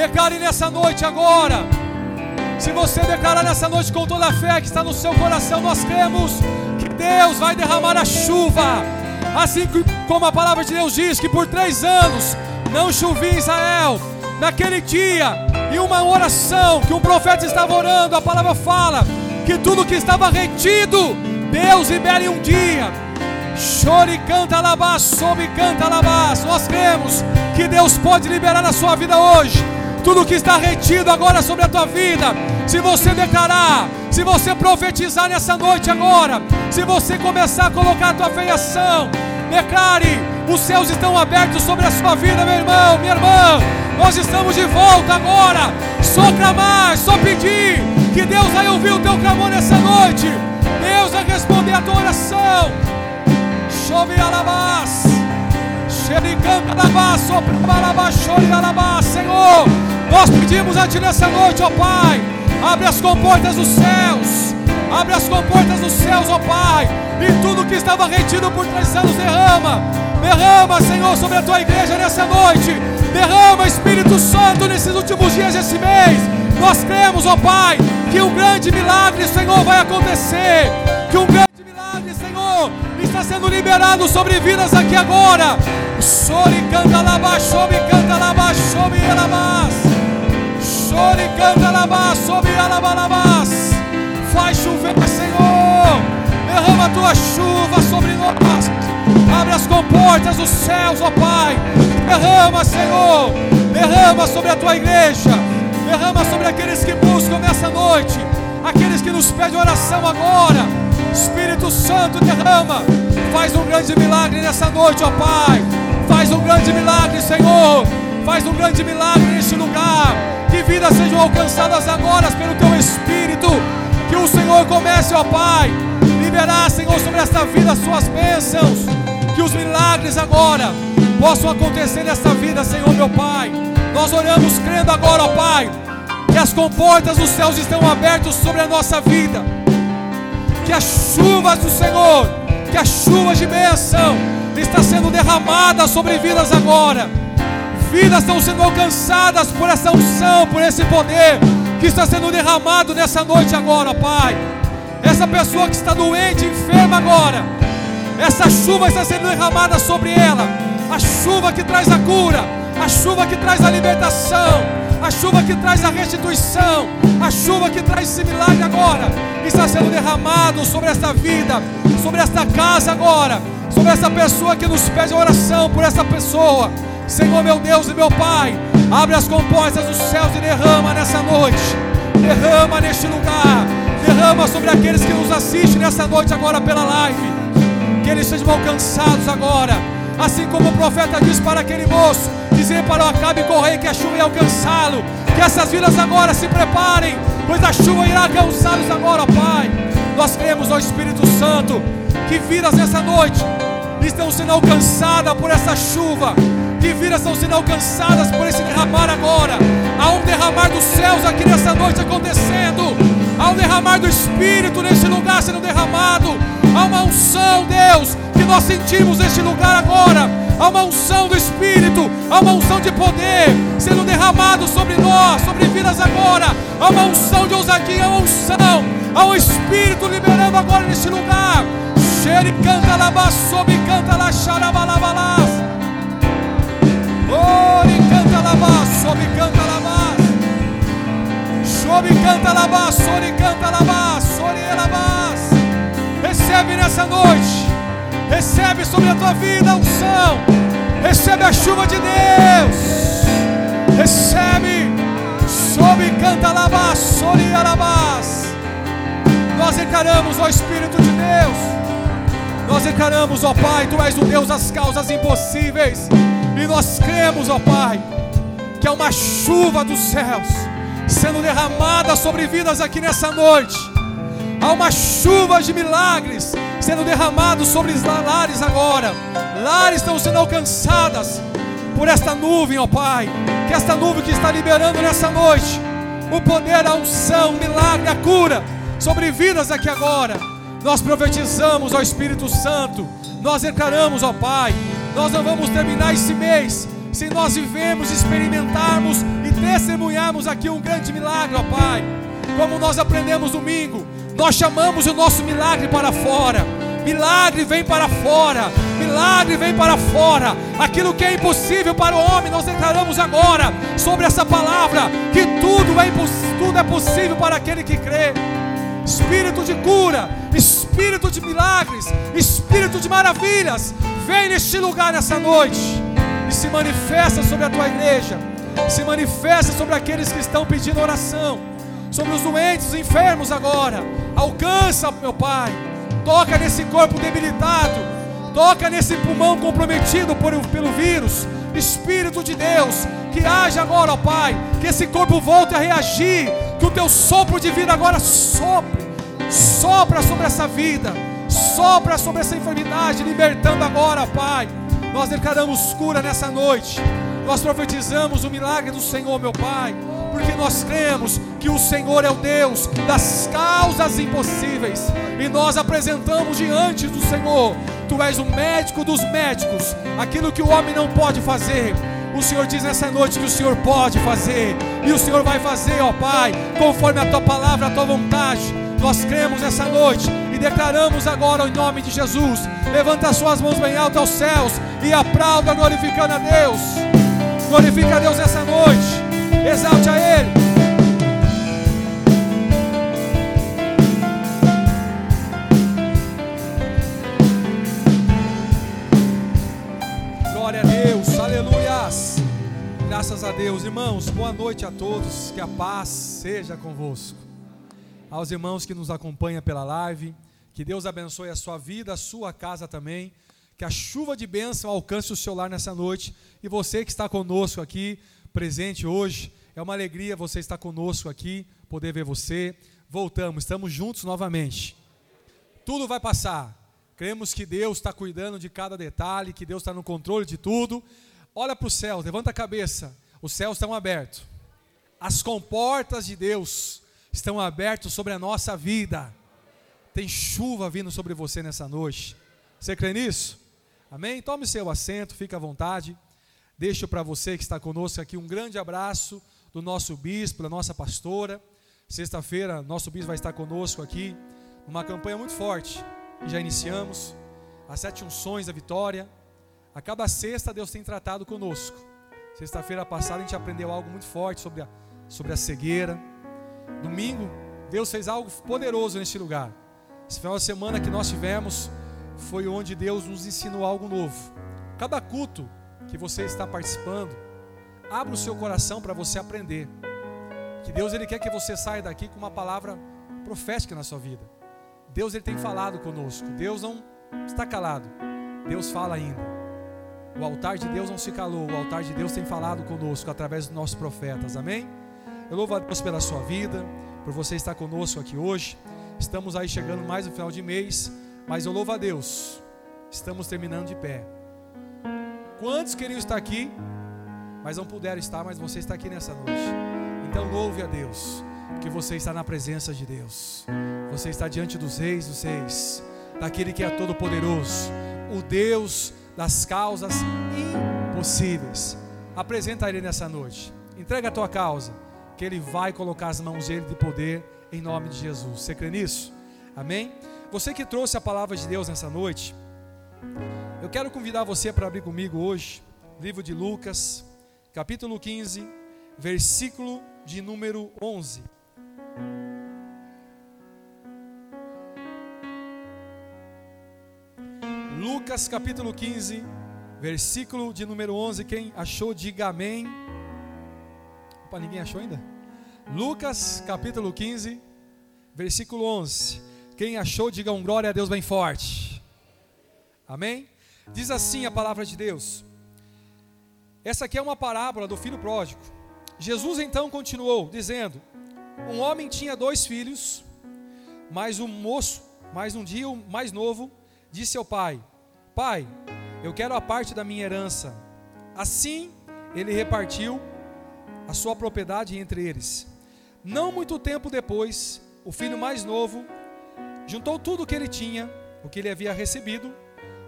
Declare nessa noite agora. Se você declarar nessa noite com toda a fé que está no seu coração, nós cremos que Deus vai derramar a chuva. Assim como a palavra de Deus diz que por três anos não chovia em Israel. Naquele dia, em uma oração que um profeta estava orando, a palavra fala que tudo que estava retido, Deus libera em um dia. Chore, canta, labás, sobe, canta, labás. Nós cremos que Deus pode liberar na sua vida hoje tudo que está retido agora sobre a tua vida. Se você declarar, se você profetizar nessa noite agora, se você começar a colocar a tua fé em ação, declare: os céus estão abertos sobre a sua vida, meu irmão, minha irmã. Nós estamos de volta agora. Só clamar, só pedir que Deus vai ouvir o teu clamor nessa noite. Deus vai responder a tua oração. Chove alabás. Senhor, nós pedimos a Ti nessa noite, ó Pai, abre as comportas dos céus, abre as comportas dos céus, ó Pai, e tudo que estava retido por três anos derrama, derrama, Senhor, sobre a Tua igreja nessa noite, derrama, Espírito Santo, nesses últimos dias desse mês. Nós cremos, ó Pai, que um grande milagre, Senhor, vai acontecer, que um grande milagre, Senhor, está sendo liberado sobre vidas aqui agora. Chore, canta, chove, canta, lava, chove, alabás. Chore, canta, lava, sobe, alabalabás. Faz chover, Senhor. Derrama a tua chuva sobre nós. Abre as comportas dos céus, ó Pai. Derrama, Senhor. Derrama sobre a tua igreja. Derrama sobre aqueles que buscam nessa noite. Aqueles que nos pedem oração agora. Espírito Santo, derrama. Faz um grande milagre nessa noite, ó Pai. Faz um grande milagre, Senhor. Faz um grande milagre neste lugar. Que vidas sejam alcançadas agora pelo Teu Espírito. Que o Senhor comece, ó Pai, liberar, Senhor, sobre esta vida as Suas bênçãos. Que os milagres agora possam acontecer nesta vida, Senhor, meu Pai. Nós oramos crendo agora, ó Pai, que as comportas dos céus estão abertas sobre a nossa vida. Que as chuvas do Senhor, que as chuvas de bênção está sendo derramada sobre vidas agora. Vidas estão sendo alcançadas por essa unção, por esse poder que está sendo derramado nessa noite agora, Pai. Essa pessoa que está doente, enferma agora, essa chuva está sendo derramada sobre ela. A chuva que traz a cura, a chuva que traz a libertação, a chuva que traz a restituição, a chuva que traz esse milagre agora, está sendo derramado sobre esta vida, sobre esta casa agora sobre essa pessoa que nos pede oração por essa pessoa. Senhor, meu Deus e meu Pai, abre as compostas dos céus e derrama nessa noite, derrama neste lugar, derrama sobre aqueles que nos assistem nessa noite agora pela live, que eles sejam alcançados agora, assim como o profeta diz para aquele moço, dizer para o Acabe correr que a chuva ia alcançá-lo, que essas vidas agora se preparem, pois a chuva irá alcançá-los agora, Pai. Nós cremos, ó Espírito Santo, que vidas nessa noite estão sendo alcançadas por essa chuva, que vidas estão sendo alcançadas por esse derramar agora. Há um derramar dos céus aqui nessa noite acontecendo, há um derramar do Espírito nesse lugar sendo derramado, há uma unção, Deus, que nós sentimos neste lugar agora. Há uma unção do Espírito, há uma unção de poder sendo derramado sobre nós, sobre vidas agora. Há uma unção de ousadia, há uma unção, há um Espírito liberando agora neste lugar. Xere canta lá, sobe canta lá, xarabalabalás. Canta lá, sobe canta lá, sobe canta lá, sori canta lá, sori elabás. Recebe nessa noite, recebe sobre a tua vida a unção, recebe a chuva de Deus, recebe, sobe canta lá, sori elabás. Nós encaramos o Espírito de Deus. Nós encaramos, ó Pai, Tu és o Deus das causas impossíveis. E nós cremos, ó Pai, que é uma chuva dos céus sendo derramada sobre vidas aqui nessa noite. Há uma chuva de milagres sendo derramados sobre os lares agora. Lares estão sendo alcançadas por esta nuvem, ó Pai. Que esta nuvem que está liberando nessa noite o poder, a unção, o milagre, a cura sobre vidas aqui agora. Nós profetizamos ao Espírito Santo, nós encaramos, ó Pai, nós não vamos terminar esse mês se nós vivemos, experimentarmos e testemunharmos aqui um grande milagre, ó Pai. Como nós aprendemos domingo, nós chamamos o nosso milagre para fora. Milagre vem para fora, milagre vem para fora. Aquilo que é impossível para o homem, nós declaramos agora sobre essa palavra que tudo é, tudo é possível para aquele que crê. Espírito de cura, espírito de milagres, espírito de maravilhas, vem neste lugar nessa noite e se manifesta sobre a tua igreja, se manifesta sobre aqueles que estão pedindo oração, sobre os doentes, os enfermos agora. Alcança, meu Pai Toca nesse corpo debilitado. Toca nesse pulmão comprometido por, pelo vírus. Espírito de Deus, que haja agora, ó Pai, que esse corpo volte a reagir, que o teu sopro de vida agora sopre, sopra sobre essa vida, sopra sobre essa enfermidade, libertando agora, Pai. Nós declaramos cura nessa noite, nós profetizamos o milagre do Senhor, meu Pai porque nós cremos que o Senhor é o Deus das causas impossíveis, e nós apresentamos diante do Senhor, Tu és o médico dos médicos, aquilo que o homem não pode fazer. O Senhor diz nessa noite que o Senhor pode fazer, e o Senhor vai fazer, ó Pai, conforme a tua palavra, a tua vontade. Nós cremos nessa noite e declaramos agora em nome de Jesus. Levanta as suas mãos bem alto aos céus e aplauda glorificando a Deus. Glorifica a Deus nessa noite. Exalte a Ele. Glória a Deus, aleluias. Graças a Deus, irmãos, boa noite a todos, que a paz seja convosco. Aos irmãos que nos acompanham pela live, que Deus abençoe a sua vida, a sua casa também. Que a chuva de bênção alcance o seu lar nessa noite. E você que está conosco aqui, presente hoje. É uma alegria você estar conosco aqui, poder ver você. Voltamos, estamos juntos novamente. Tudo vai passar. Cremos que Deus está cuidando de cada detalhe, que Deus está no controle de tudo. Olha para o céu, levanta a cabeça. Os céus estão abertos. As comportas de Deus estão abertas sobre a nossa vida. Tem chuva vindo sobre você nessa noite. Você crê nisso? Amém? Tome seu assento, fique à vontade. Deixo para você que está conosco aqui um grande abraço do nosso bispo, da nossa pastora. Sexta-feira, nosso bispo vai estar conosco aqui, numa campanha muito forte, que já iniciamos, as sete unções da vitória. A cada sexta, Deus tem tratado conosco. Sexta-feira passada, a gente aprendeu algo muito forte sobre a, sobre a cegueira. Domingo, Deus fez algo poderoso neste lugar. Esse final de semana que nós tivemos, foi onde Deus nos ensinou algo novo. Cada culto que você está participando, abra o seu coração para você aprender. Que Deus ele quer que você saia daqui com uma palavra profética na sua vida. Deus ele tem falado conosco. Deus não está calado. Deus fala ainda. O altar de Deus não se calou. O altar de Deus tem falado conosco através dos nossos profetas. Amém? Eu louvo a Deus pela sua vida, por você estar conosco aqui hoje. Estamos aí chegando mais no final de mês, mas eu louvo a Deus. Estamos terminando de pé. Quantos queriam estar aqui, mas não puderam estar, mas você está aqui nessa noite. Então louve a Deus, que você está na presença de Deus. Você está diante dos reis dos reis, daquele que é todo poderoso, o Deus das causas impossíveis. Apresenta ele nessa noite. Entrega a tua causa, que ele vai colocar as mãos dele de poder em nome de Jesus. Você crê nisso? Amém? Você que trouxe a palavra de Deus nessa noite, eu quero convidar você para abrir comigo hoje, livro de Lucas, capítulo 15, versículo de número 11. Lucas capítulo 15, versículo de número 11. Quem achou, diga amém. Opa, ninguém achou ainda? Lucas capítulo 15, versículo 11. Quem achou, diga um glória a Deus bem forte. Amém? Diz assim a palavra de Deus. Essa aqui é uma parábola do filho pródigo. Jesus então continuou dizendo: Um homem tinha dois filhos, mas o moço, mais um dia o mais novo, disse ao pai: Pai, eu quero a parte da minha herança. Assim ele repartiu a sua propriedade entre eles. Não muito tempo depois, o filho mais novo juntou tudo o que ele tinha, o que ele havia recebido,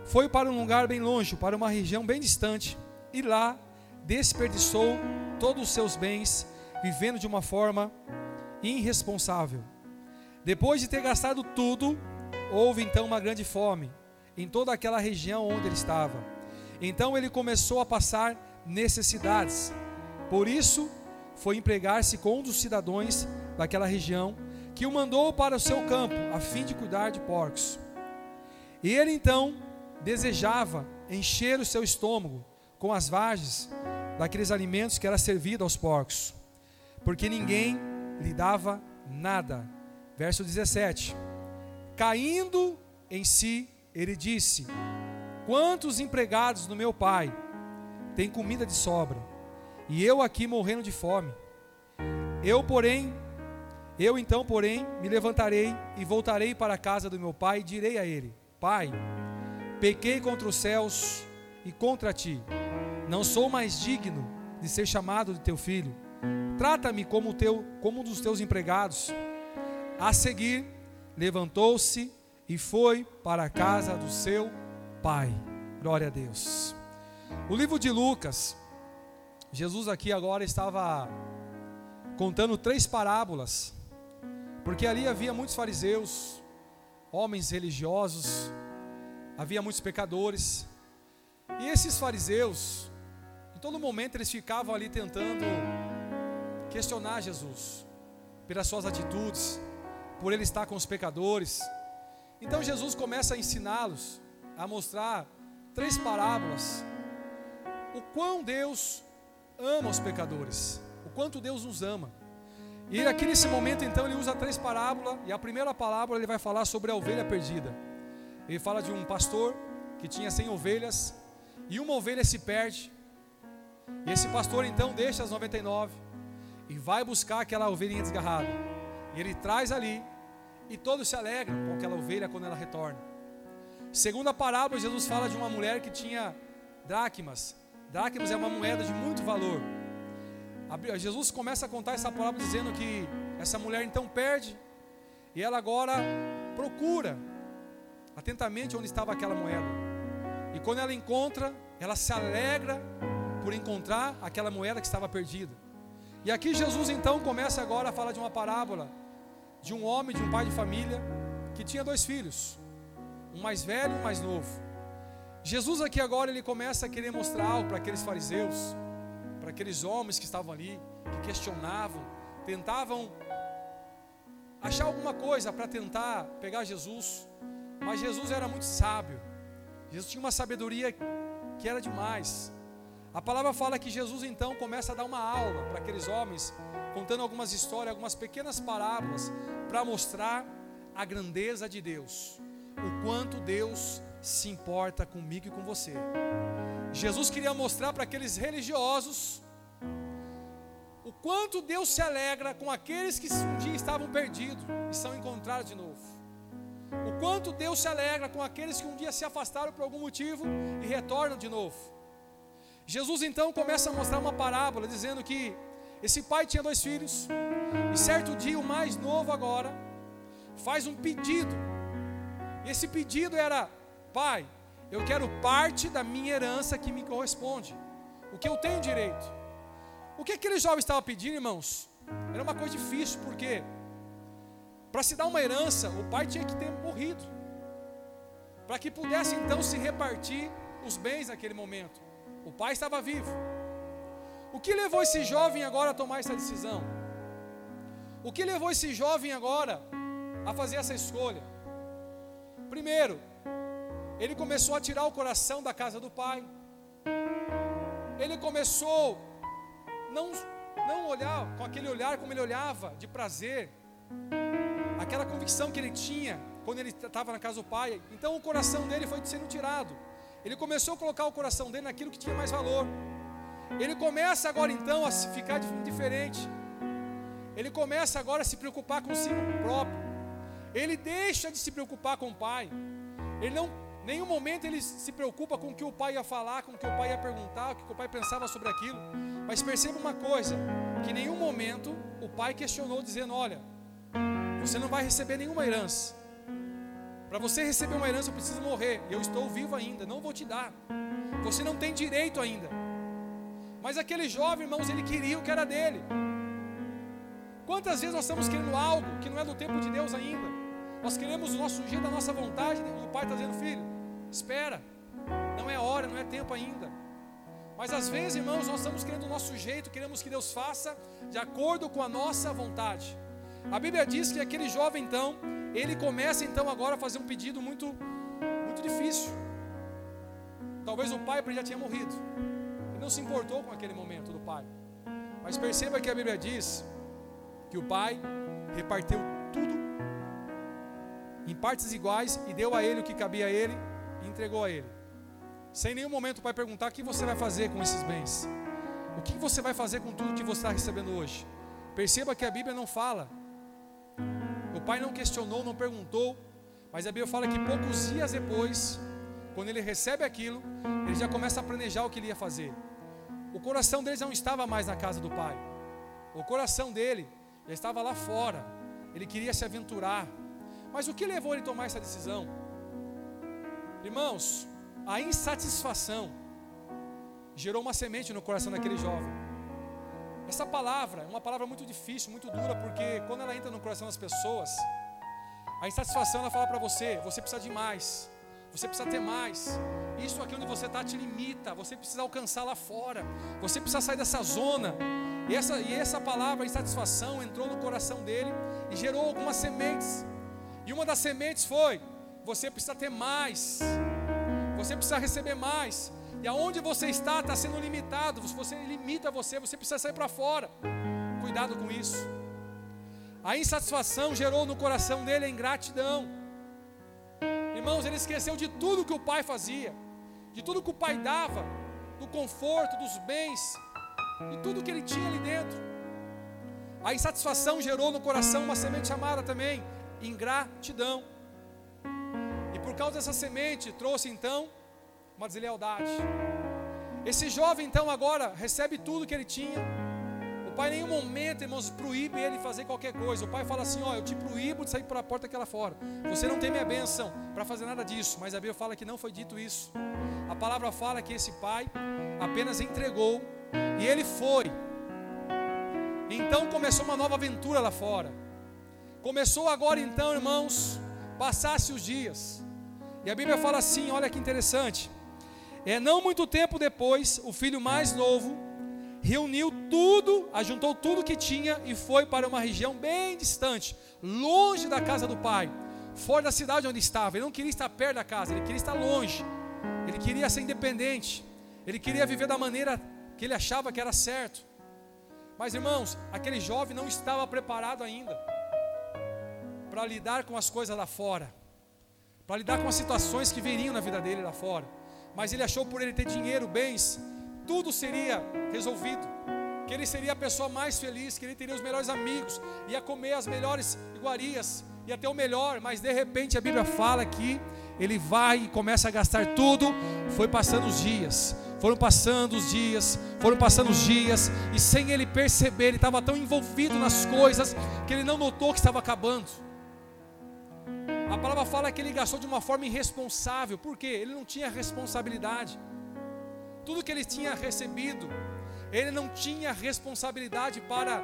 foi para um lugar bem longe, para uma região bem distante, e lá desperdiçou todos os seus bens vivendo de uma forma irresponsável. Depois de ter gastado tudo, houve então uma grande fome em toda aquela região onde ele estava. Então ele começou a passar necessidades. Por isso, foi empregar-se com um dos cidadãos daquela região, que o mandou para o seu campo, a fim de cuidar de porcos. Ele então desejava encher o seu estômago com as vagens daqueles alimentos que era servido aos porcos, porque ninguém lhe dava nada. Verso 17: Caindo em si, ele disse: Quantos empregados do meu pai têm comida de sobra, e eu aqui morrendo de fome? Eu, porém, eu então, porém, me levantarei e voltarei para a casa do meu pai e direi a ele: Pai, pequei contra os céus e contra ti. Não sou mais digno de ser chamado de teu filho. Trata-me como teu, como um dos teus empregados. A seguir, levantou-se e foi para a casa do seu pai. Glória a Deus. O livro de Lucas, Jesus aqui agora estava contando três parábolas, porque ali havia muitos fariseus, homens religiosos, havia muitos pecadores, e esses fariseus, em todo momento eles ficavam ali tentando questionar Jesus, pelas suas atitudes, por ele estar com os pecadores. Então Jesus começa a ensiná-los, a mostrar três parábolas, o quão Deus ama os pecadores, o quanto Deus nos ama. E aqui nesse momento então ele usa três parábolas, e a primeira parábola ele vai falar sobre a ovelha perdida. Ele fala de um pastor que tinha cem ovelhas, e uma ovelha se perde, e esse pastor então deixa as 99 e vai buscar aquela ovelhinha desgarrada. E ele traz ali e todos se alegram com aquela ovelha quando ela retorna. Segundo a parábola, Jesus fala de uma mulher que tinha dracmas. Dracmas é uma moeda de muito valor. Jesus começa a contar essa parábola dizendo que essa mulher então perde e ela agora procura atentamente onde estava aquela moeda. E quando ela encontra, ela se alegra por encontrar aquela moeda que estava perdida. E aqui Jesus então começa agora a falar de uma parábola de um homem, de um pai de família, que tinha dois filhos, um mais velho e um mais novo. Jesus aqui agora ele começa a querer mostrar algo para aqueles fariseus, para aqueles homens que estavam ali, que questionavam, tentavam achar alguma coisa para tentar pegar Jesus, mas Jesus era muito sábio. Jesus tinha uma sabedoria que era demais. A palavra fala que Jesus então começa a dar uma aula para aqueles homens, contando algumas histórias, algumas pequenas parábolas, para mostrar a grandeza de Deus, o quanto Deus se importa comigo e com você. Jesus queria mostrar para aqueles religiosos o quanto Deus se alegra com aqueles que um dia estavam perdidos e são encontrados de novo. O quanto Deus se alegra com aqueles que um dia se afastaram por algum motivo e retornam de novo. Jesus então começa a mostrar uma parábola dizendo que esse pai tinha dois filhos, e certo dia o mais novo agora faz um pedido. Esse pedido era: Pai, eu quero parte da minha herança que me corresponde, o que eu tenho direito. O que aquele jovem estava pedindo, irmãos? Era uma coisa difícil, porque para se dar uma herança, o pai tinha que ter morrido, para que pudesse então se repartir os bens naquele momento. O pai estava vivo. O que levou esse jovem agora a tomar essa decisão? O que levou esse jovem agora a fazer essa escolha? Primeiro, ele começou a tirar o coração da casa do pai. Ele começou não não olhar com aquele olhar como ele olhava de prazer, aquela convicção que ele tinha quando ele estava na casa do pai. Então o coração dele foi sendo tirado. Ele começou a colocar o coração dele naquilo que tinha mais valor. Ele começa agora então a ficar diferente. Ele começa agora a se preocupar consigo próprio. Ele deixa de se preocupar com o pai. Ele não, nenhum momento ele se preocupa com o que o pai ia falar, com o que o pai ia perguntar, o que o pai pensava sobre aquilo. Mas perceba uma coisa: que em nenhum momento o pai questionou, dizendo: Olha, você não vai receber nenhuma herança. Para você receber uma herança, eu preciso morrer. Eu estou vivo ainda, não vou te dar. Você não tem direito ainda. Mas aquele jovem, irmãos, ele queria o que era dele. Quantas vezes nós estamos querendo algo que não é do tempo de Deus ainda? Nós queremos o nosso jeito, a nossa vontade, e o pai está dizendo, filho, espera, não é hora, não é tempo ainda. Mas às vezes, irmãos, nós estamos querendo o nosso jeito, queremos que Deus faça de acordo com a nossa vontade. A Bíblia diz que aquele jovem, então, ele começa então agora a fazer um pedido muito, muito difícil. Talvez o pai já tinha morrido. Ele não se importou com aquele momento do pai. Mas perceba que a Bíblia diz que o pai repartiu tudo em partes iguais e deu a ele o que cabia a ele entregou a ele. Sem nenhum momento o pai perguntar o que você vai fazer com esses bens. O que você vai fazer com tudo que você está recebendo hoje? Perceba que a Bíblia não fala. O pai não questionou, não perguntou, mas a Bíblia fala que poucos dias depois, quando ele recebe aquilo, ele já começa a planejar o que ele ia fazer. O coração dele já não estava mais na casa do pai. O coração dele já estava lá fora. Ele queria se aventurar. Mas o que levou ele a tomar essa decisão? Irmãos, a insatisfação gerou uma semente no coração daquele jovem. Essa palavra é uma palavra muito difícil, muito dura, porque quando ela entra no coração das pessoas, a insatisfação ela fala para você: você precisa de mais, você precisa ter mais. Isso aqui onde você está te limita, você precisa alcançar lá fora, você precisa sair dessa zona. E essa, e essa palavra, insatisfação, entrou no coração dele e gerou algumas sementes. E uma das sementes foi: você precisa ter mais, você precisa receber mais. E aonde você está está sendo limitado. Você limita você, você precisa sair para fora. Cuidado com isso. A insatisfação gerou no coração dele a ingratidão. Irmãos, ele esqueceu de tudo que o pai fazia, de tudo que o pai dava, do conforto, dos bens, de tudo que ele tinha ali dentro. A insatisfação gerou no coração uma semente chamada também ingratidão. Por causa dessa semente trouxe então uma deslealdade. Esse jovem então agora recebe tudo que ele tinha. O pai em nenhum momento, irmãos, proíbe ele fazer qualquer coisa. O pai fala assim: Ó, eu te proíbo de sair por porta aquela fora. Você não tem minha bênção para fazer nada disso. Mas a Bíblia fala que não foi dito isso. A palavra fala que esse pai apenas entregou e ele foi. Então começou uma nova aventura lá fora. Começou agora então, irmãos, passasse os dias. E a Bíblia fala assim: olha que interessante. É, não muito tempo depois, o filho mais novo reuniu tudo, ajuntou tudo que tinha e foi para uma região bem distante, longe da casa do pai, fora da cidade onde estava. Ele não queria estar perto da casa, ele queria estar longe. Ele queria ser independente. Ele queria viver da maneira que ele achava que era certo. Mas irmãos, aquele jovem não estava preparado ainda para lidar com as coisas lá fora, para lidar com as situações que viriam na vida dele lá fora mas ele achou por ele ter dinheiro, bens, tudo seria resolvido. Que ele seria a pessoa mais feliz, que ele teria os melhores amigos, ia comer as melhores iguarias, ia ter o melhor, mas de repente a Bíblia fala que ele vai e começa a gastar tudo. Foi passando os dias, foram passando os dias, foram passando os dias, e sem ele perceber, ele estava tão envolvido nas coisas que ele não notou que estava acabando. A palavra fala que ele gastou de uma forma irresponsável, porque ele não tinha responsabilidade. Tudo que ele tinha recebido, ele não tinha responsabilidade para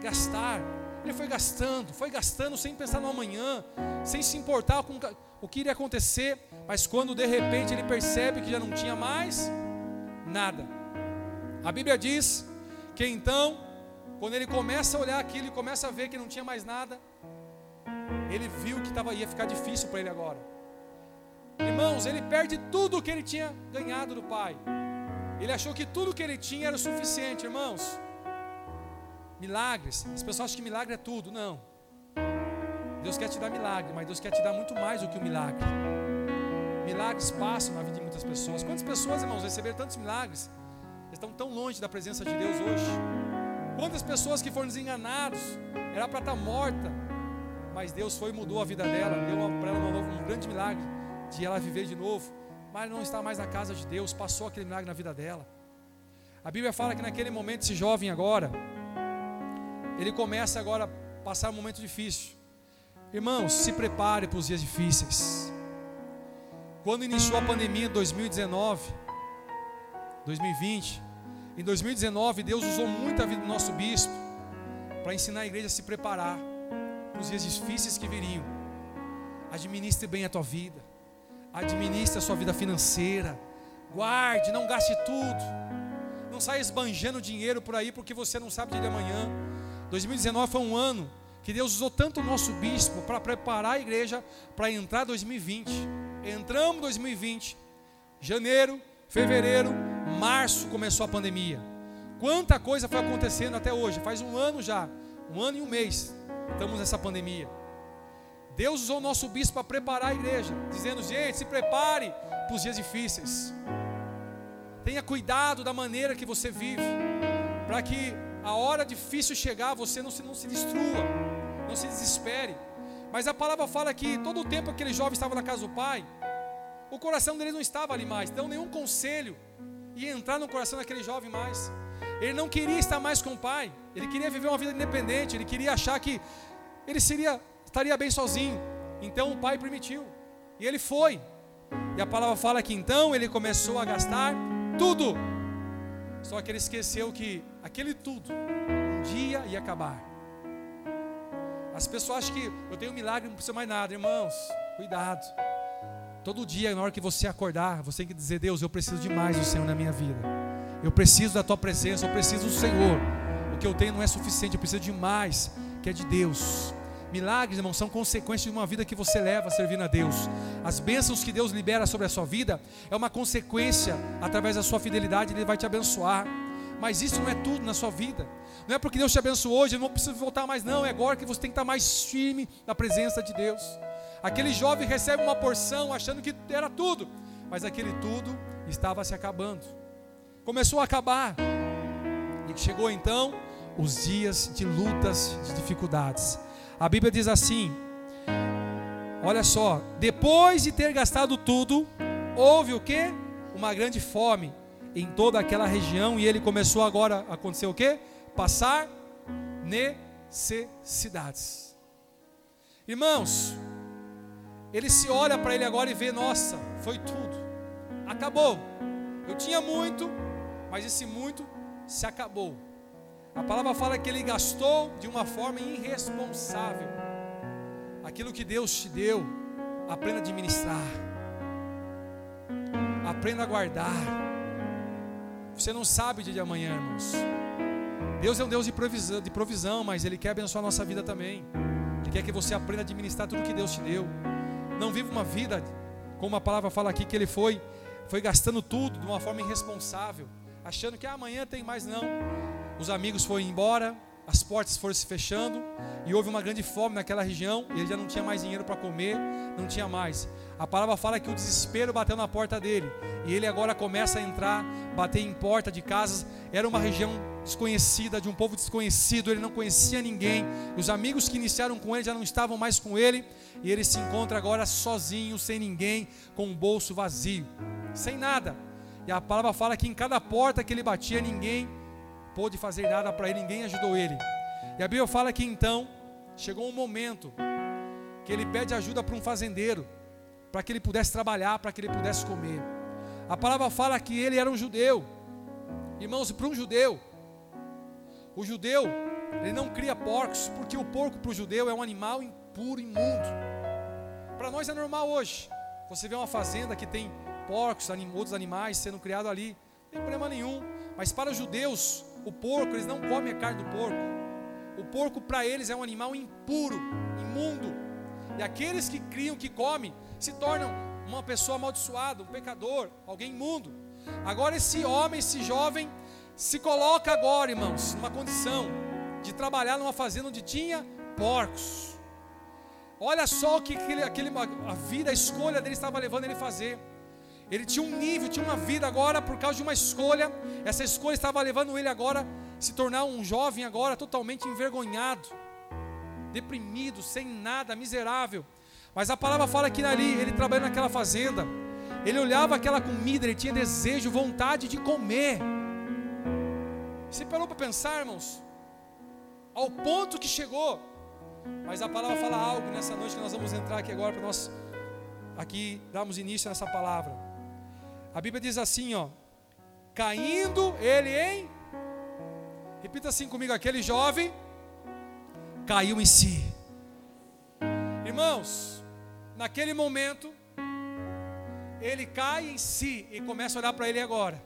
gastar. Ele foi gastando, foi gastando sem pensar no amanhã, sem se importar com o que iria acontecer, mas quando de repente ele percebe que já não tinha mais nada. A Bíblia diz que então, quando ele começa a olhar aquilo e começa a ver que não tinha mais nada, ele viu que tava, ia ficar difícil para ele agora. Irmãos, ele perde tudo o que ele tinha ganhado do pai. Ele achou que tudo que ele tinha era o suficiente, irmãos. Milagres, as pessoas acham que milagre é tudo. Não. Deus quer te dar milagre, mas Deus quer te dar muito mais do que o milagre. Milagres passam na vida de muitas pessoas. Quantas pessoas, irmãos, receberam tantos milagres? Estão tão longe da presença de Deus hoje. Quantas pessoas que foram desenganados, era para estar morta, mas Deus foi e mudou a vida dela, deu para ela um, um grande milagre de ela viver de novo. Mas não está mais na casa de Deus, passou aquele milagre na vida dela. A Bíblia fala que naquele momento, esse jovem agora, ele começa agora a passar um momento difícil. Irmãos, se prepare para os dias difíceis. Quando iniciou a pandemia em 2019, 2020, em 2019 Deus usou muito a vida do nosso bispo para ensinar a igreja a se preparar para os dias difíceis que viriam. Administre bem a tua vida, administre a sua vida financeira, guarde, não gaste tudo, não saia esbanjando dinheiro por aí porque você não sabe de amanhã. 2019 foi um ano que Deus usou tanto o nosso bispo para preparar a igreja para entrar 2020. Entramos 2020, janeiro, fevereiro, março começou a pandemia. Quanta coisa foi acontecendo até hoje? Faz um ano já, um ano e um mês, estamos nessa pandemia. Deus usou o nosso bispo para preparar a igreja, dizendo: gente, se prepare para os dias difíceis. Tenha cuidado da maneira que você vive, para que a hora difícil chegar, você não se, não se destrua não se desespere. Mas a palavra fala que todo o tempo aquele jovem estava na casa do pai, o coração dele não estava ali mais. Então nenhum conselho ia entrar no coração daquele jovem mais. Ele não queria estar mais com o pai. Ele queria viver uma vida independente. Ele queria achar que ele seria, estaria bem sozinho. Então o pai permitiu. E ele foi. E a palavra fala que então ele começou a gastar tudo. Só que ele esqueceu que aquele tudo um dia ia acabar. As pessoas acham que eu tenho um milagre, não precisa mais nada. Irmãos, cuidado. Todo dia, na hora que você acordar, você tem que dizer: Deus, eu preciso de mais do Senhor na minha vida. Eu preciso da tua presença, eu preciso do Senhor. O que eu tenho não é suficiente, eu preciso de mais, que é de Deus. Milagres, irmãos, são consequências de uma vida que você leva servindo a Deus. As bênçãos que Deus libera sobre a sua vida é uma consequência através da sua fidelidade, Ele vai te abençoar. Mas isso não é tudo na sua vida. Não é porque Deus te abençoou hoje, não preciso voltar mais, não. É agora que você tem que estar mais firme na presença de Deus. Aquele jovem recebe uma porção achando que era tudo, mas aquele tudo estava se acabando. Começou a acabar. E chegou então os dias de lutas, de dificuldades. A Bíblia diz assim: Olha só, depois de ter gastado tudo, houve o que? Uma grande fome em toda aquela região e ele começou agora a acontecer o quê? Passar necessidades. Irmãos, ele se olha para ele agora e vê, nossa, foi tudo. Acabou. Eu tinha muito, mas esse muito se acabou. A palavra fala que ele gastou de uma forma irresponsável. Aquilo que Deus te deu, aprenda a administrar. Aprenda a guardar. Você não sabe o dia de amanhã, irmãos. Deus é um Deus de provisão, de provisão, mas Ele quer abençoar a nossa vida também. Ele quer que você aprenda a administrar tudo que Deus te deu. Não viva uma vida, como a palavra fala aqui, que ele foi, foi gastando tudo de uma forma irresponsável, achando que ah, amanhã tem mais não. Os amigos foram embora, as portas foram se fechando e houve uma grande fome naquela região e ele já não tinha mais dinheiro para comer, não tinha mais. A palavra fala que o desespero bateu na porta dele e ele agora começa a entrar, bater em porta de casas. Era uma região desconhecida, de um povo desconhecido, ele não conhecia ninguém. Os amigos que iniciaram com ele já não estavam mais com ele e ele se encontra agora sozinho, sem ninguém, com um bolso vazio, sem nada. E a palavra fala que em cada porta que ele batia, ninguém pôde fazer nada para ele, ninguém ajudou ele. E a Bíblia fala que então chegou um momento que ele pede ajuda para um fazendeiro para que ele pudesse trabalhar, para que ele pudesse comer. A palavra fala que ele era um judeu. Irmãos, para um judeu, o judeu, ele não cria porcos, porque o porco para o judeu é um animal impuro, imundo. Para nós é normal hoje. Você vê uma fazenda que tem porcos, outros animais sendo criados ali, não tem problema nenhum. Mas para os judeus, o porco, eles não comem a carne do porco. O porco para eles é um animal impuro, imundo. E aqueles que criam, que comem, se tornam uma pessoa amaldiçoada, um pecador, alguém imundo. Agora esse homem, esse jovem, se coloca agora, irmãos, numa condição de trabalhar numa fazenda onde tinha porcos. Olha só o que aquele, aquele, a vida, a escolha dele estava levando ele a fazer. Ele tinha um nível, tinha uma vida agora por causa de uma escolha. Essa escolha estava levando ele agora a se tornar um jovem agora totalmente envergonhado, deprimido, sem nada, miserável. Mas a palavra fala que ali, ele trabalhando naquela fazenda, ele olhava aquela comida, ele tinha desejo, vontade de comer. Você parou para pensar, irmãos? Ao ponto que chegou. Mas a palavra fala algo nessa noite que nós vamos entrar aqui agora para nós aqui darmos início nessa palavra. A Bíblia diz assim, ó: caindo ele em Repita assim comigo, aquele jovem caiu em si. Irmãos, naquele momento, ele cai em si e começa a olhar para ele agora.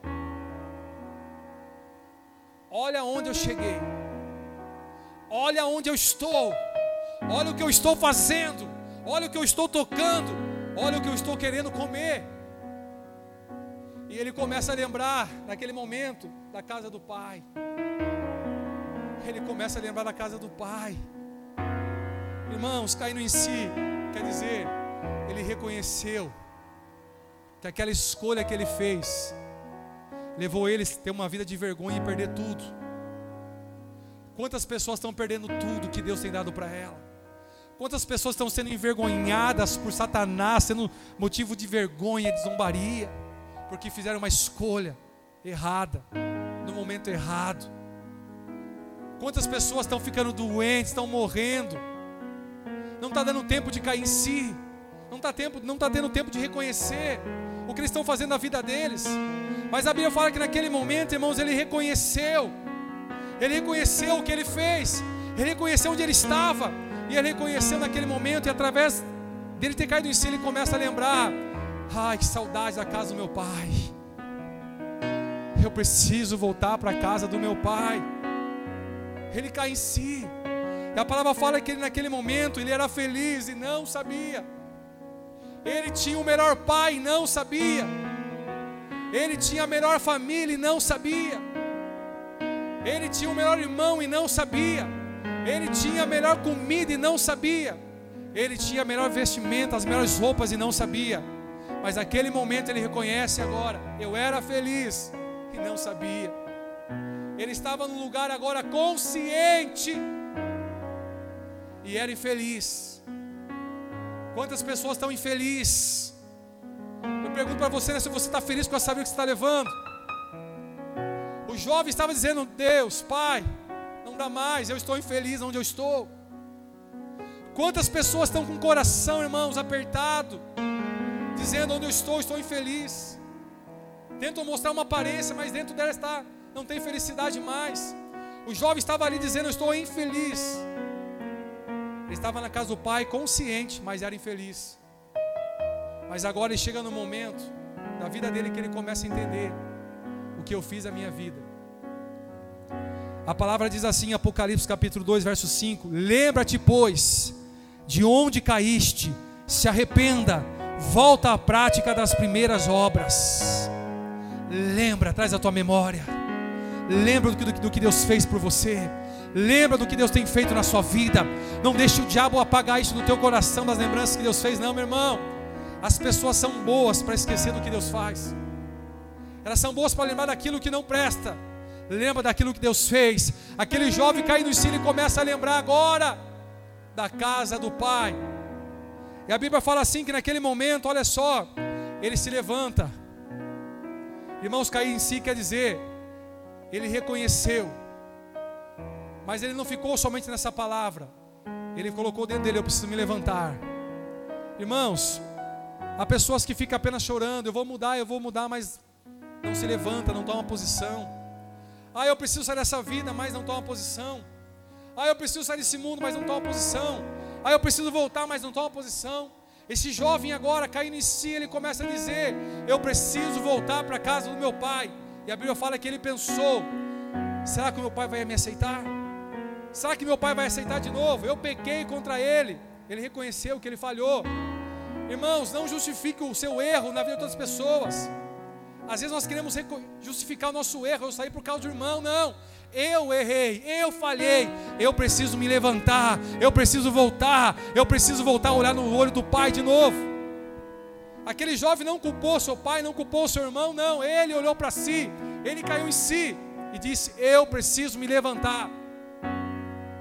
Olha onde eu cheguei. Olha onde eu estou. Olha o que eu estou fazendo. Olha o que eu estou tocando. Olha o que eu estou querendo comer. E ele começa a lembrar, naquele momento, da casa do pai. Ele começa a lembrar da casa do pai. Irmãos, caindo em si, quer dizer, ele reconheceu que aquela escolha que ele fez levou ele a ter uma vida de vergonha e perder tudo. Quantas pessoas estão perdendo tudo que Deus tem dado para ela? Quantas pessoas estão sendo envergonhadas por Satanás, sendo motivo de vergonha de zombaria, porque fizeram uma escolha errada, no momento errado? Quantas pessoas estão ficando doentes, estão morrendo, não está dando tempo de cair em si, não está está tendo tempo de reconhecer o que eles estão fazendo na vida deles. Mas a Bíblia fala que naquele momento, irmãos, ele reconheceu, ele reconheceu o que ele fez, ele reconheceu onde ele estava, e ele reconheceu naquele momento, e através dele ter caído em si, ele começa a lembrar: ai, que saudade da casa do meu pai. Eu preciso voltar para a casa do meu pai. Ele cai em si. E a palavra fala que ele naquele momento ele era feliz e não sabia. Ele tinha o melhor pai e não sabia. Ele tinha a melhor família e não sabia. Ele tinha o melhor irmão e não sabia. Ele tinha a melhor comida e não sabia. Ele tinha a melhor vestimenta, as melhores roupas e não sabia. Mas naquele momento ele reconhece agora: eu era feliz e não sabia. Ele estava num lugar agora consciente e era infeliz. Quantas pessoas estão infelizes? Eu pergunto para você né, se você está feliz com a saber que você está levando. O jovem estava dizendo: Deus, Pai, não dá mais, eu estou infeliz onde eu estou. Quantas pessoas estão com o coração, irmãos, apertado, dizendo: Onde eu estou, estou infeliz. Tentam mostrar uma aparência, mas dentro dela está, não tem felicidade mais. O jovem estava ali dizendo: Eu estou infeliz. Ele estava na casa do pai consciente, mas era infeliz. Mas agora ele chega no momento da vida dele que ele começa a entender o que eu fiz na minha vida. A palavra diz assim Apocalipse capítulo 2, verso 5: Lembra-te, pois, de onde caíste, se arrependa, volta à prática das primeiras obras. Lembra, traz a tua memória. Lembra do que, do que Deus fez por você. Lembra do que Deus tem feito na sua vida. Não deixe o diabo apagar isso do teu coração, das lembranças que Deus fez, não, meu irmão. As pessoas são boas para esquecer do que Deus faz. Elas são boas para lembrar daquilo que não presta. Lembra daquilo que Deus fez. Aquele jovem caindo em si, ele começa a lembrar agora da casa do Pai. E a Bíblia fala assim que naquele momento, olha só, ele se levanta. Irmãos, cair em si quer dizer, ele reconheceu mas ele não ficou somente nessa palavra. Ele colocou dentro dele: Eu preciso me levantar. Irmãos, há pessoas que ficam apenas chorando: Eu vou mudar, eu vou mudar, mas não se levanta, não toma posição. Ah, eu preciso sair dessa vida, mas não toma posição. Ah, eu preciso sair desse mundo, mas não toma posição. Ah, eu preciso voltar, mas não toma posição. Esse jovem agora, caindo em si, ele começa a dizer: Eu preciso voltar para a casa do meu pai. E a Bíblia fala que ele pensou: Será que o meu pai vai me aceitar? Será que meu pai vai aceitar de novo? Eu pequei contra ele. Ele reconheceu que ele falhou. Irmãos, não justifique o seu erro na vida de outras pessoas. Às vezes nós queremos justificar o nosso erro. Eu saí por causa do irmão. Não. Eu errei, eu falhei. Eu preciso me levantar. Eu preciso voltar. Eu preciso voltar a olhar no olho do pai de novo. Aquele jovem não culpou seu pai, não culpou seu irmão, não. Ele olhou para si, ele caiu em si e disse: Eu preciso me levantar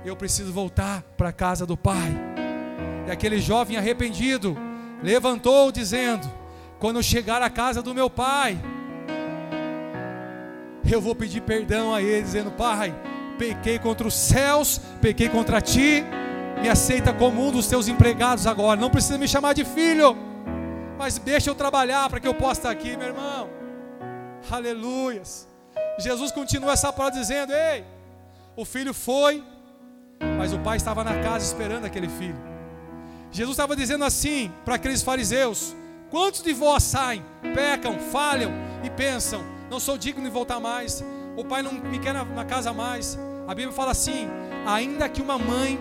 eu preciso voltar para a casa do Pai. E aquele jovem arrependido levantou, dizendo: Quando eu chegar à casa do meu pai, eu vou pedir perdão a ele, dizendo: Pai, pequei contra os céus, pequei contra ti, me aceita como um dos teus empregados agora. Não precisa me chamar de filho, mas deixa eu trabalhar para que eu possa estar aqui, meu irmão. Aleluias. Jesus continua essa palavra dizendo: Ei, o filho foi, Mas o pai estava na casa esperando aquele filho. Jesus estava dizendo assim para aqueles fariseus: Quantos de vós saem, pecam, falham e pensam, não sou digno de voltar mais, o pai não me quer na, na casa mais. A Bíblia fala assim: ainda que uma mãe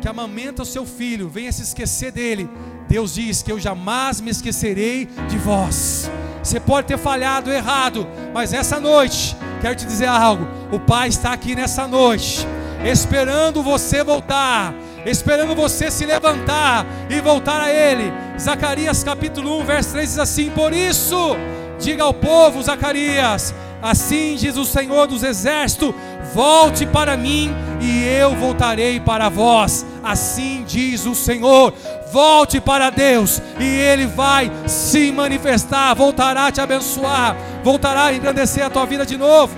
que amamenta o seu filho venha se esquecer dele, Deus diz que eu jamais me esquecerei de vós. Você pode ter falhado, errado, mas essa noite, quero te dizer algo: o Pai está aqui nessa noite, esperando você voltar, esperando você se levantar e voltar a Ele. Zacarias capítulo 1, verso 3 diz assim: Por isso, diga ao povo, Zacarias, assim diz o Senhor dos Exércitos: volte para mim e eu voltarei para vós. Assim diz o Senhor. Volte para Deus e Ele vai se manifestar, voltará a te abençoar, voltará a engrandecer a tua vida de novo.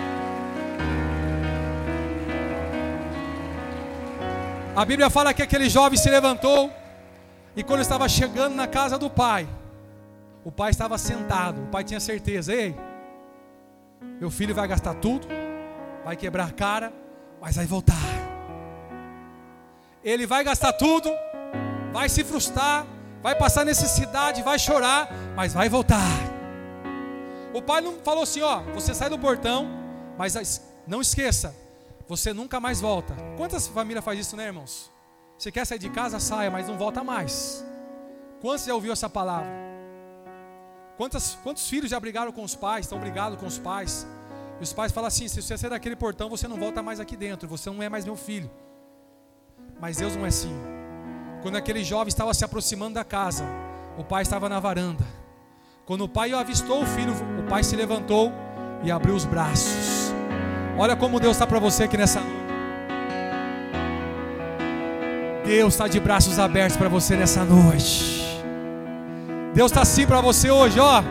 A Bíblia fala que aquele jovem se levantou e quando estava chegando na casa do pai, o pai estava sentado, o pai tinha certeza, ei, meu filho vai gastar tudo, vai quebrar a cara, mas vai voltar. Ele vai gastar tudo, vai se frustrar, vai passar necessidade, vai chorar, mas vai voltar. O pai não falou assim: ó, você sai do portão, mas não esqueça, você nunca mais volta. Quantas famílias faz isso, né, irmãos? Você quer sair de casa, saia, mas não volta mais. Quantos já ouviu essa palavra? Quantos, quantos filhos já brigaram com os pais, estão brigados com os pais? E os pais falam assim: se você sair daquele portão, você não volta mais aqui dentro, você não é mais meu filho. Mas Deus não é assim. Quando aquele jovem estava se aproximando da casa, o pai estava na varanda. Quando o pai avistou o filho, o pai se levantou e abriu os braços. Olha como Deus está para você aqui nessa noite. Deus está de braços abertos para você nessa noite. Deus está assim para você hoje, ó.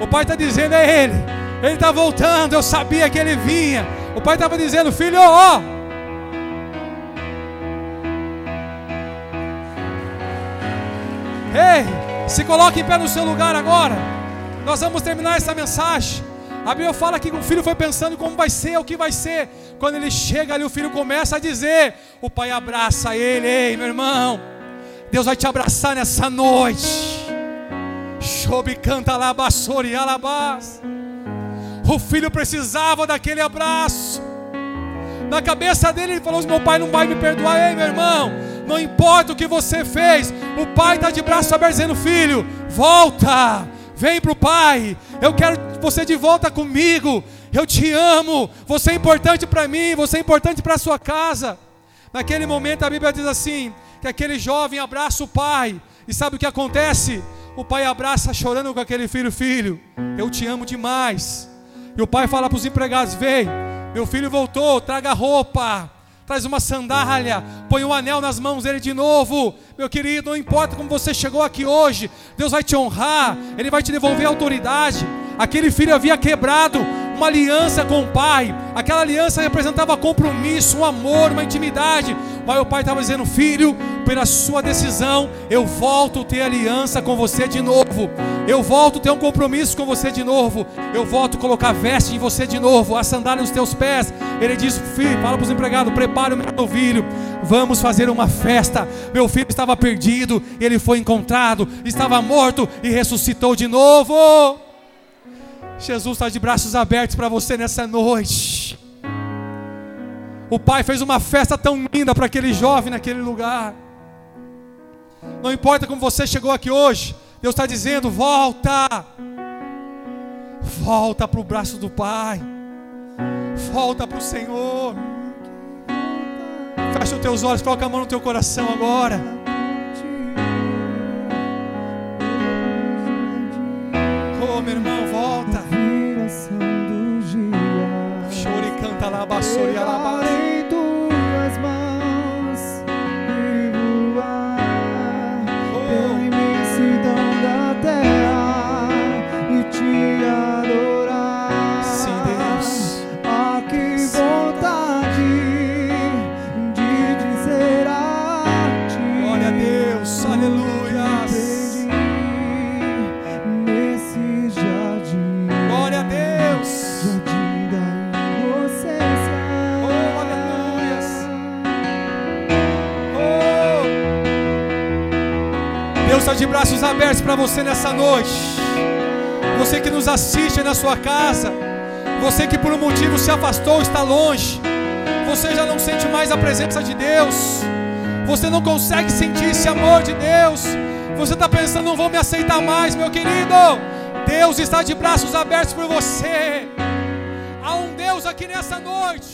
O pai está dizendo, é Ele. Ele está voltando, eu sabia que Ele vinha. O pai estava dizendo, filho, ó. Ei, se coloque em pé no seu lugar agora. Nós vamos terminar essa mensagem. A Bíblia fala que o filho foi pensando como vai ser, o que vai ser. Quando ele chega ali, o filho começa a dizer: O pai abraça ele, ei, meu irmão. Deus vai te abraçar nessa noite. Chobe canta labassori alabás. O filho precisava daquele abraço. Na cabeça dele, ele falou: Meu pai não vai me perdoar, ei, meu irmão. Não importa o que você fez, o pai está de braço aberto dizendo: Filho, volta, vem para o pai. Eu quero você de volta comigo. Eu te amo. Você é importante para mim, você é importante para a sua casa. Naquele momento a Bíblia diz assim: que aquele jovem abraça o pai. E sabe o que acontece? O pai abraça chorando com aquele filho, filho, eu te amo demais. E o pai fala para os empregados: vem, meu filho voltou, traga roupa, traz uma sandália, põe um anel nas mãos dele de novo. Meu querido, não importa como você chegou aqui hoje, Deus vai te honrar, Ele vai te devolver autoridade. Aquele filho havia quebrado uma aliança com o pai. Aquela aliança representava compromisso, um amor, uma intimidade. Mas o pai estava dizendo: Filho, pela sua decisão, eu volto a ter aliança com você de novo. Eu volto a ter um compromisso com você de novo. Eu volto a colocar veste em você de novo, a sandália nos teus pés. Ele diz: Filho, fala para os empregados: Prepare o meu novilho. Vamos fazer uma festa. Meu filho estava perdido, ele foi encontrado, estava morto e ressuscitou de novo. Jesus está de braços abertos para você nessa noite. O pai fez uma festa tão linda para aquele jovem naquele lugar. Não importa como você chegou aqui hoje, Deus está dizendo: volta, volta para o braço do Pai, volta para o Senhor. Fecha os teus olhos, coloca a mão no teu coração agora. meu irmão, volta. Abertos para você nessa noite. Você que nos assiste na sua casa, você que por um motivo se afastou, está longe, você já não sente mais a presença de Deus, você não consegue sentir esse amor de Deus, você está pensando, não vou me aceitar mais, meu querido. Deus está de braços abertos por você. Há um Deus aqui nessa noite